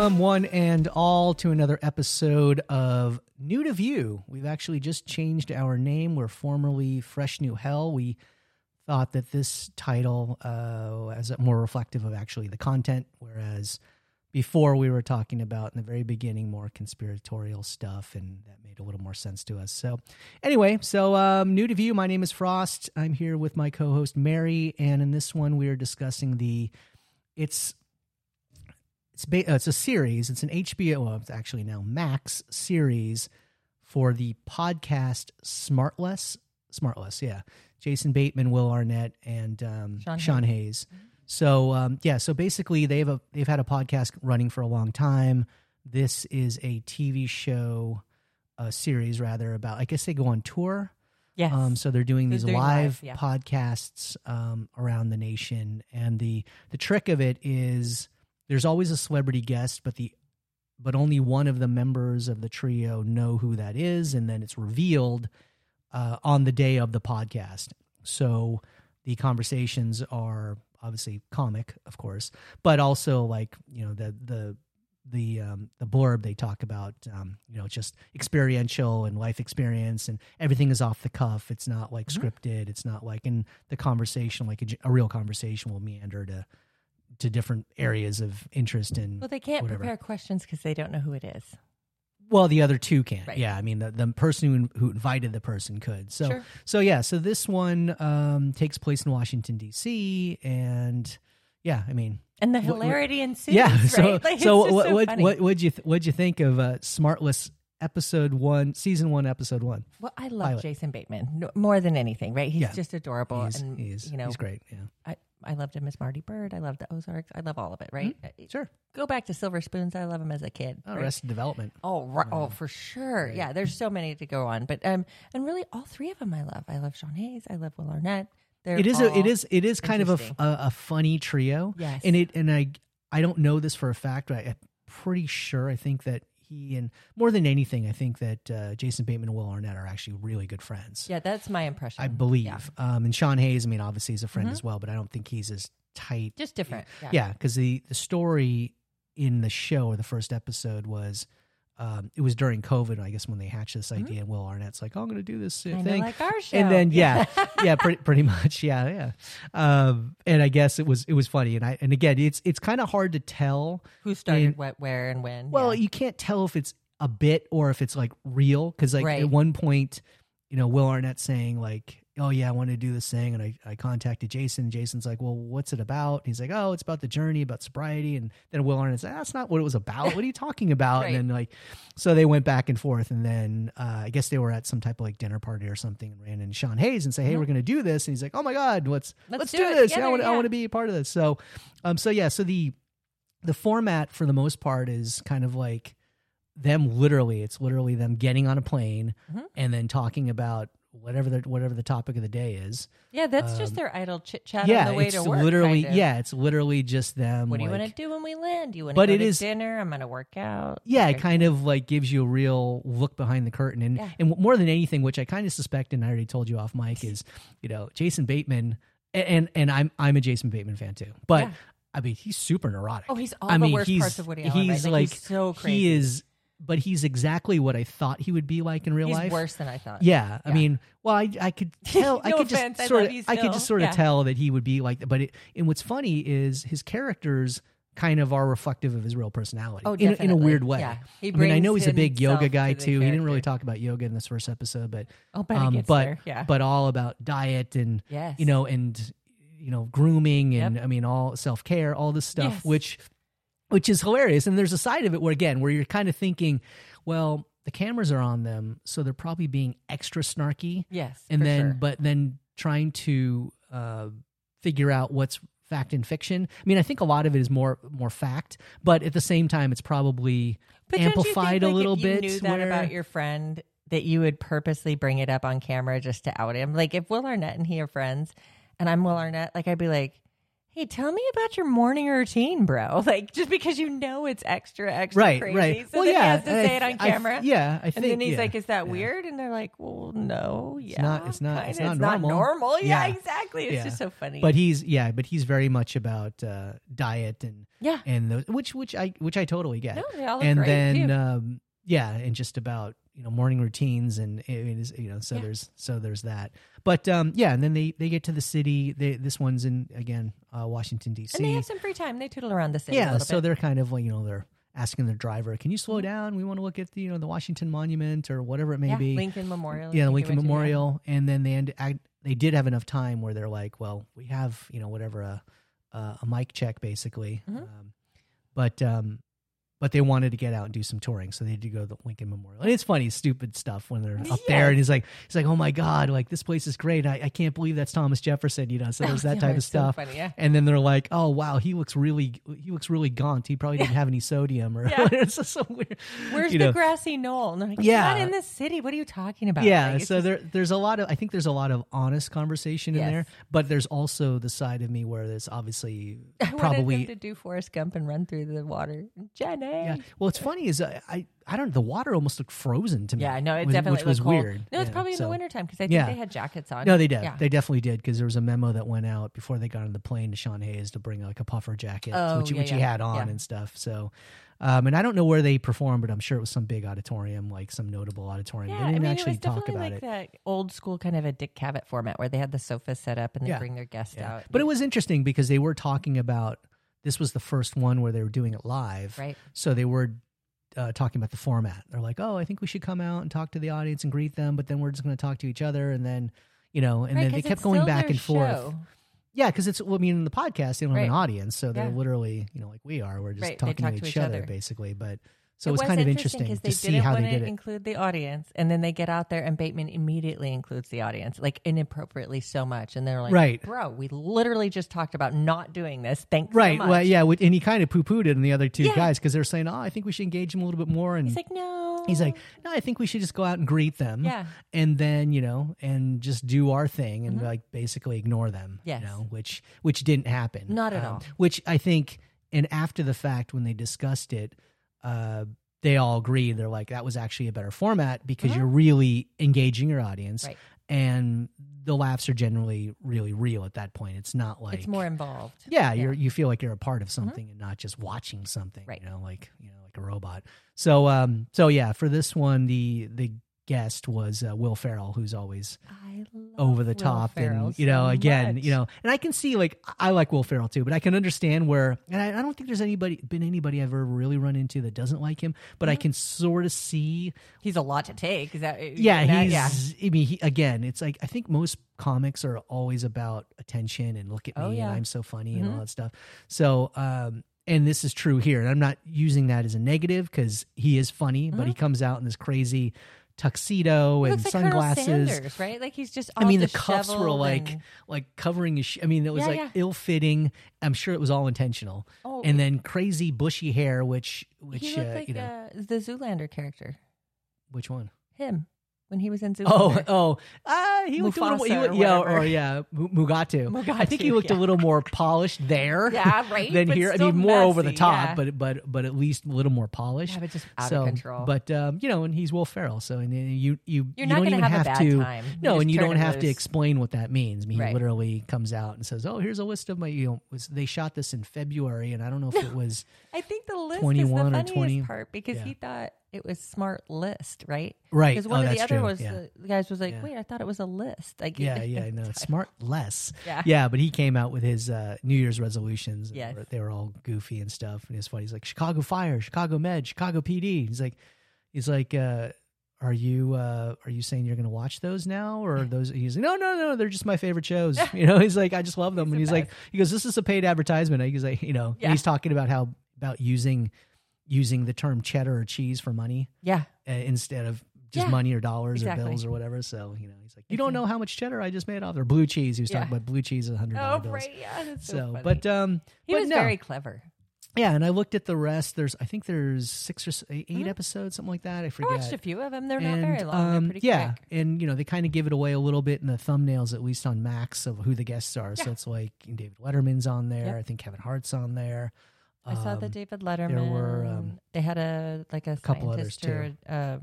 Welcome, one and all, to another episode of New to View. We've actually just changed our name. We're formerly Fresh New Hell. We thought that this title uh, was more reflective of actually the content, whereas before we were talking about in the very beginning more conspiratorial stuff, and that made a little more sense to us. So, anyway, so um, New to View. My name is Frost. I'm here with my co-host Mary, and in this one we are discussing the it's it's ba- uh, it's a series. It's an HBO. Well, it's actually now Max series for the podcast Smartless. Smartless, yeah. Jason Bateman, Will Arnett, and um, Sean Sean, Hayes. So um, yeah, so basically they've a, they've had a podcast running for a long time. This is a TV show, a series rather about. I guess they go on tour. Yes. Um, so they're doing They're these doing live live, yeah. podcasts um, around the nation, and the the trick of it is there's always a celebrity guest, but the but only one of the members of the trio know who that is, and then it's revealed uh, on the day of the podcast. So the conversations are obviously comic, of course, but also like you know the the the um, the blurb they talk about um, you know just experiential and life experience and everything is off the cuff. It's not like Mm-hmm. scripted. It's not like in the conversation like a real conversation will meander to to different areas of interest and well, they can't whatever. prepare questions because they don't know who it is. well, the other two can't. Right. Yeah, I mean the the person who, who invited the person could. So Sure. so yeah, so this one um, takes place in Washington D.C. and yeah, I mean And the What- what- hilarity ensues. yeah. right? So Like, so what so what what would you th- what'd you think of uh, Smartless episode one, season one, episode one? Well, I love Pilot. Jason Bateman more than anything, right? He's Yeah. just adorable, He's and he's you know, he's great. Yeah, I I loved him as Marty Byrde. I loved the Ozarks. I love all of it, right? Uh, sure. Go back to Silver Spoons. I love him as a kid. Oh, right? Arrested Development. Oh, right. oh, for sure. Right. Yeah, there's so many to go on, but um, and really, all three of them I love. I love Sean Hayes. I love Will Arnett. They're It is a, it is it is kind of a, a a funny trio. Yes. and it and I I don't know this for a fact, but I, I'm pretty sure I think that he and more than anything, I think that uh, Jason Bateman and Will Arnett are actually really good friends. Yeah, that's my impression. I believe. Yeah. Um, and Sean Hayes, I mean, obviously he's a friend Mhm. as well, but I don't think he's as tight. Just different. Yeah. Yeah, because the the story in the show or the first episode was. Um, it was during COVID, I guess, when they hatched this idea, and Will Arnett's like, "Oh, "I'm going to do this uh, thing," like our show. and then yeah, yeah, pretty, pretty much, yeah, yeah. Um, and I guess it was it was funny, and I and again, it's it's kind of hard to tell. Who started And- what, where, and when? Well, yeah. you can't tell if it's a bit or if it's like real, because like Right. at one point, you know, Will Arnett saying like, "Oh yeah, I want to do this thing," and I I contacted Jason. Jason's like, "Well, what's it about?" he's like, "Oh, it's about the journey, about sobriety," and then Will Arnett's like, "That's not what it was about. What are you talking about?" Right. And then like, so they went back and forth, and then uh, I guess they were at some type of like dinner party or something, and ran into Sean Hayes and say, "Hey, we're going to do this," and he's like, "Oh my god, let's let's, Let's do, do this. Yeah, I want I yeah. want to be a part of this." So, um, so yeah, so the the format for the most part is kind of like them literally it's literally them getting on a plane Mhm. and then talking about whatever the whatever the topic of the day is yeah, that's just um, their idle chit chat yeah on the way it's to work. literally kind of. yeah it's literally just them What do you want to do when we land? Do you want to go it to is- dinner? I'm going to work out. yeah it kind of like gives you a real look behind the curtain and Yeah. and more than anything which i kind of suspect and i already told you off mic is you know jason bateman and and, and i'm i'm a jason bateman fan too but Yeah. i mean he's super neurotic Oh, he's all I the mean, worst he's, parts of Woody Allen. He's right? like, he's so crazy. he is, but he's exactly what I thought he would be like in real He's life. worse than I thought. Yeah, I Yeah. mean, well, I I could tell, I No could offense, I just sort love of, I could just sort of tell that he would be like. But it, and what's funny is his characters kind of are reflective of his real personality Oh, in, a- in a weird way. Yeah. He I mean, I know he's a big yoga guy to too. He didn't really talk about yoga in this first episode, but Oh, but um, but. Yeah. but all about diet and yes. you know, and you know, grooming and Yep. I mean, all self care, all this stuff, Yes. which which is hilarious. And there's a side of it where again, where you're kind of thinking, well, the cameras are on them, so they're probably being extra snarky, Yes. and then sure. but then trying to uh, figure out what's fact and fiction. I mean, I think a lot of it is more more fact, but at the same time, it's probably But amplified think, a like, little if you bit. Knew that where- about your friend that you would purposely bring it up on camera just to out him. Like if Will Arnett and he are friends, and I'm Will Arnett, like I'd be like, Hey, tell me about your morning routine, bro. Like just because you know it's extra, extra right, crazy. right. So well, then yeah, he has to I say it on I camera. yeah, I And think. And then he's yeah, like, "Is that yeah. weird?" And they're like, "Well, no, yeah, not- it's not- it's not normal." normal." Yeah, Yeah. exactly. It's just so funny. But he's yeah, but he's very much about uh, diet and yeah, and those, which which I which I totally get. no, they all and then um, yeah, and just about you know morning routines and it is you know so Yeah. there's so there's that. But um, yeah, and then they they get to the city. They, this one's in again uh, Washington D.C. and they have some free time. They tootle around the city. a yeah, so bit. they're kind of like you know they're asking the driver, "Can you slow Mhm. down? We want to look at the you know the Washington Monument or whatever it may yeah, be." Lincoln Memorial. yeah, the Lincoln. Memorial, and then they end. I, they did have enough time where they're like, "Well, we have you know whatever a a, a mic check basically," Mhm. um, but um, but they wanted to get out and do some touring, so they had to go to the Lincoln Memorial. And it's funny, stupid stuff when they're up there, and he's like, he's like, "Oh my god, like this place is great. I, I can't believe that's Thomas Jefferson," you know. So there's that Yeah, type of it's so stuff. funny, yeah. And then they're like, "Oh wow, he looks really he looks really gaunt. He probably didn't have any sodium or it's just so weird." Where's the know. grassy knoll? And they're like, Yeah. not in the city. What are you talking about? Yeah, Like, so just- there there's a lot of I think there's a lot of honest conversation in Yes. there, but there's also the side of me where there's obviously I probably to do Forrest Gump and run through the water. Jenny. yeah. Well, it's funny is I, I I don't the water almost looked frozen to me. Yeah, no, it definitely which was cold. weird. No, it's Yeah, probably in so- the wintertime because I think Yeah. they had jackets on. No, they did. Yeah. They definitely did because there was a memo that went out before they got on the plane to Sean Hayes to bring like a puffer jacket, Oh, which, which he had on and stuff. So, um, and I don't know where they performed, but I'm sure it was some big auditorium, like some notable auditorium. Yeah, they didn't I mean, actually it was talk definitely about like it. that old school kind of a Dick Cavett format where they had the sofa set up and they bring their guests Yeah. out. But it was interesting because they were talking about this was the first one where they were doing it live. right. So they were uh, talking about the format. They're like, "Oh, I think we should come out and talk to the audience and greet them, but then we're just going to talk to each other." And then, you know, and Right, then they kept going back and forth. Yeah, because it's. Well, I mean, in the podcast, they don't have an audience, so they're Yeah. literally, you know, like we are. We're just Right, talking talk to to each, each other, other. basically. But so it it was kind of interesting because to they see didn't how want they to did it. include the audience, and then they get out there and Bateman immediately includes the audience, like inappropriately so much, and they're like, Right. bro, we literally just talked about not doing this. Thanks, Right. So well, yeah. And he kind of poo pooed it and the other two Yeah. guys because they're saying, "Oh, I think we should engage them a little bit more." And He's like, no. he's like, "No, I think we should just go out and greet them." yeah, and then you know and just do our thing and like basically ignore them Mm-hmm. Yes. you know which which didn't happen Um, Not at all. which i think and after the fact when they discussed it uh they all agree. they're like that was actually a better format because Mhm. you're really engaging your audience Right. and the laughs are generally really real at that point it's not like it's more involved. yeah, you're you feel like you're a part of something and not just watching something, Mm-hmm. Right. you know, like you know, like a robot. So um so yeah, for this one the the guest was uh, Will Ferrell who's always over the Will top Ferrell and you know so again, much. you know, and I can see like I like Will Ferrell too, but I can understand where and I, I don't think there's anybody been anybody I've ever really run into that doesn't like him, but I Mm-hmm. can sort of see he's a lot to take. Is that yeah, that- he's. yeah. I mean, he, again, it's like I think most comics are always about attention and look at me Oh, yeah. and I'm so funny and all Mhm. that stuff. So, um, and this is true here, and I'm not using that as a negative because he is funny, but he comes out in this crazy tuxedo and like sunglasses. Sanders, right? Like he's just. I mean, the cuffs were like and- like covering his. Sh- I mean, it was Yeah, like yeah. ill fitting. I'm sure it was all intentional. Oh, and then crazy bushy hair, which which uh, like you know uh, the Zoolander character. which one? Him when he was in Oh, Zoolander. oh, uh, he looked a little, he, or yeah, or yeah, Mu- Mugatu. I think he Mugatu, looked a little more polished there. Yeah, right, Than but here. I mean, more over the top, yeah. but but but at least a little more polished. Yeah, but just out so, of control. But um, you know, and he's Will Ferrell, so and you you You're you not don't even have have to. time. No, just and you don't have to explain what that means. I mean, he Right. literally comes out and says, "Oh, here's a list of my." You know, was, they shot this in February, and I don't know if it was. I think the list 21 is the funniest 20. part because he thought it was smart list, right? Right. Because one oh, of the other true. was yeah. the guys was like, Yeah. "Wait, I thought it was a list." Like, Yeah, yeah, I know. Smart less. Yeah. Yeah, but he came out with his uh, New Year's resolutions. Yes. they were- all goofy and stuff. And it's funny. He's like, Chicago Fire, Chicago Med, Chicago PD. He's like, he's like, uh, are you uh, are you saying you're going to watch those now or are those? He's like, no, no, no, they're just my favorite shows. You know, he's like, I just love them. He's and he's like, he goes, this is a paid advertisement. He's like, you know, Yeah. he's talking about how about using using the term cheddar or cheese for money yeah, uh, instead of just Yeah, money or dollars exactly. or bills or whatever. So you know, he's like, you don't know how much cheddar I just made off or blue cheese. He was talking about blue cheese and hundred oh dollar bills. right, yeah, that's so, So, funny. but um, he but was no. very clever. yeah, and I looked at the rest. There's I think there's six or s- 8 Mhm. episodes, something like that. I I watched a few of them. They're not very long. um, They're pretty yeah, quick. and you know they kind of give it away a little bit in the thumbnails, at least on Max, of who the guests are. So it's like David Letterman's on there. Yep. I think Kevin Hart's on there. I saw the Um, David Letterman. There were, um, they had a like a couple others, scientist or uh,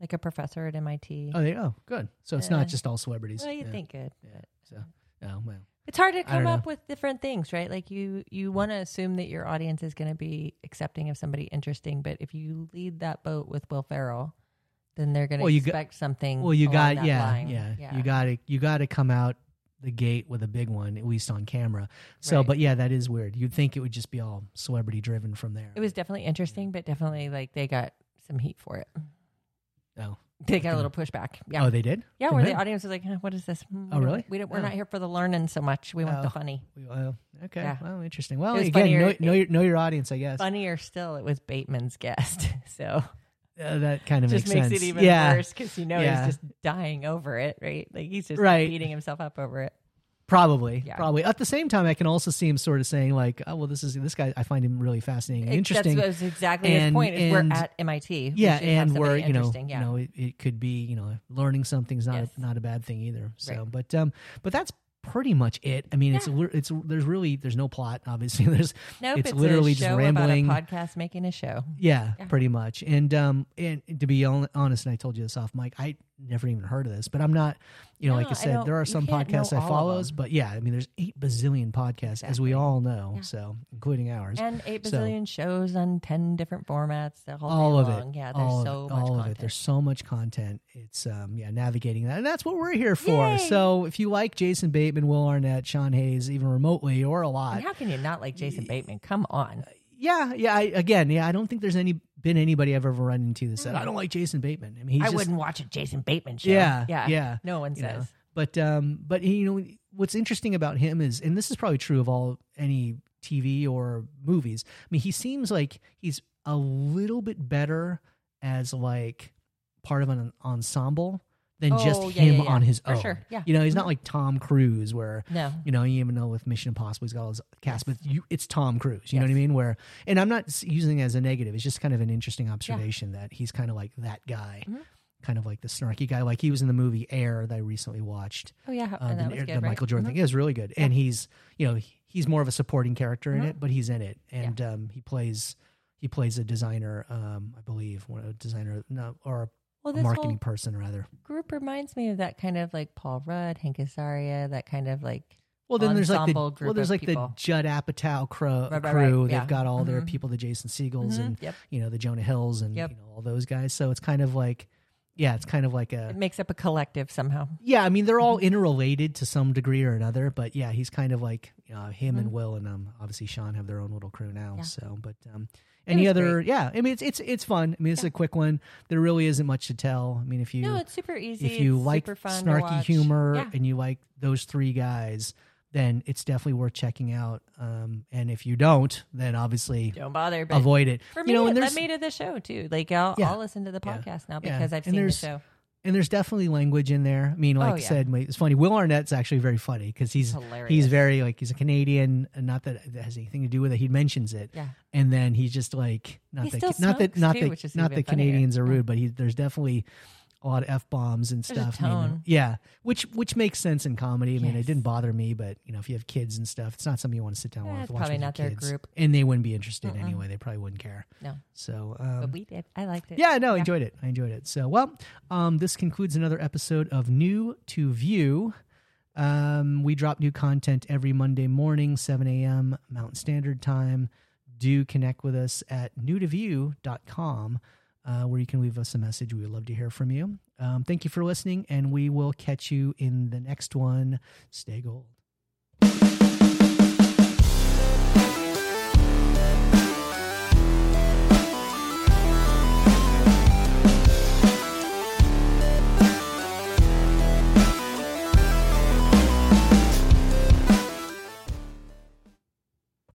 like a professor at MIT. Oh, they, oh, good. So it's Uh, not just all celebrities. well, you yeah. think good. Yeah. but- So, oh well. It's hard to don't come know. up with different things, right? Like you you want to assume that your audience is going to be accepting of somebody interesting, but if you lead that boat with Will Ferrell, then they're going to Well, you got- expect something. Well, you along got that yeah, line. yeah, You got to you got to come out the gate with a big one, at least on camera. So, Right. but yeah, that is weird. You'd think it would just be all celebrity driven from there. It was definitely interesting, but definitely like they got some heat for it. Oh, They got a little pushback. Yeah. oh, they did. Yeah, From where the audience was like, "Huh, "What is this? Hmm, Oh, really? We don't, we're Oh. not here for the learning so much. We want the Oh. funny." We- well, okay. Yeah. Well, interesting. Well, again, funnier- know, know, your, know your audience, I guess. Funnier still, it was Bateman's guest, so Uh, that kind of just makes, makes sense. it even yeah, worse because you know Yeah. he's just dying over it, right? Like he's just Right. beating himself up over it. probably, Yeah. probably. At the same time, I can also see him sort of saying like, "Oh, well, this is this guy. I find him really fascinating, and interesting." That's, exactly his And- point. Is and- we're at MIT. Yeah, have and we're you know, yeah. you know, it, it could be you know, learning something's not Yes. a, not a bad thing either. So, Right. but um, but that's pretty much it. I mean, it's Yeah. li- it's there's really there's no plot. Obviously, there's nope, it's it's, literally just rambling. podcast making a show. Yeah, Yeah. pretty much. And um, and to be honest, and I told you this off mic, I never even heard of this, but I'm not, you know, No, like I I said, don't- there are some podcasts I follows, but yeah, I mean, there's eight bazillion podcasts, as we all know, Yeah. so including ours. And eight So- bazillion shows on ten different formats. The whole all of long. it, Yeah, there's so it, much all content. of it. There's so much content. It's um, yeah, navigating that, and that's what we're here for. Yay! So if you like Jason Bateman, Will Arnett, Sean Hayes, even remotely or a lot, and how can you not like Jason Bateman? Come on. yeah, yeah. I, again, yeah, I don't think there's any been anybody I've ever run into that said I don't like Jason Bateman. I mean, he's I just, wouldn't watch a Jason Bateman show. Yeah, yeah, yeah. No one you know. says. But um, but you know what's interesting about him is, and this is probably true of all any TV or movies. I mean, he seems like he's a little bit better as like part of an ensemble than just Oh, yeah, him yeah, yeah. on his For own. sure, yeah. You know, he's not Mhm. like Tom Cruise where No. you know, you even know with Mission Impossible, he's got all his cast, Yes. but you, it's Tom Cruise. You know what I mean? Where, and I'm not using it as a negative. It's just kind of an interesting observation that he's kind of like that guy, Mhm. kind of like the snarky guy. Like he was in the movie Air that I recently watched. Oh yeah, and the, that was the good, right? Michael Jordan Mhm. thing. Was really good, and he's you know he's more of a supporting character in Mhm. it, but he's in it, and um, he plays he plays a designer, um, I believe, one a designer, no, or Well, marketing person rather. group reminds me of that kind of like Paul Rudd, Hank Azaria, that kind of like Well, then there's like the well, there's like people. the Judd Apatow crow, Right, right, right. crew. Yeah. They've got all their Mhm. people, the Jason Segels Mhm. and Yep. you know the Jonah Hills and Yep. you know all those guys. So it's kind of like, yeah, it's kind of like a it makes up a collective somehow. yeah. I mean, they're all Mm-hmm. interrelated to some degree or another, but yeah, he's kind of like you know, him and Mhm. Will and um obviously Sean have their own little crew now. Yeah. So, but um. It Any other? great. Yeah, I mean it's it's it's fun. I mean it's Yeah. a quick one. There really isn't much to tell. I mean if you no, it's super easy. if you it's like snarky humor yeah. and you like those three guys, then it's definitely worth checking out. Um, and if you don't, then obviously don't bother. Avoid it. for you me, know, it and led there's me to the show too. Like I'll, Yeah. I'll listen to the podcast now because I've And seen the show. And there's definitely language in there. I mean, like Oh, I said, it's funny. Will Arnett's actually very funny because he's Hilarious. he's very like he's a Canadian, and not that it has anything to do with it. He mentions it, yeah. and then he's just like not He that not that not too, that not that funnier. Canadians are Yeah. rude, but he there's definitely a lot of f bombs and There's a stuff. I mean, yeah, which which makes sense in comedy. I mean, it didn't bother me, but you know, if you have kids and stuff, it's not something you want to sit down it's watch probably with not their kids. group. and they wouldn't be interested Mm-mm. anyway. They probably wouldn't care. No, So, but um, we did. I liked it. yeah, no, I Yeah. enjoyed it. I enjoyed it. So, well, um, this concludes another episode of New to View. Um, we drop new content every Monday morning, 7 a.m. Mountain Standard Time. Do connect with us at newtoview.com, uh, where you can leave us a message. We would love to hear from you. Um, thank you for listening, and we will catch you in the next one. Stay gold.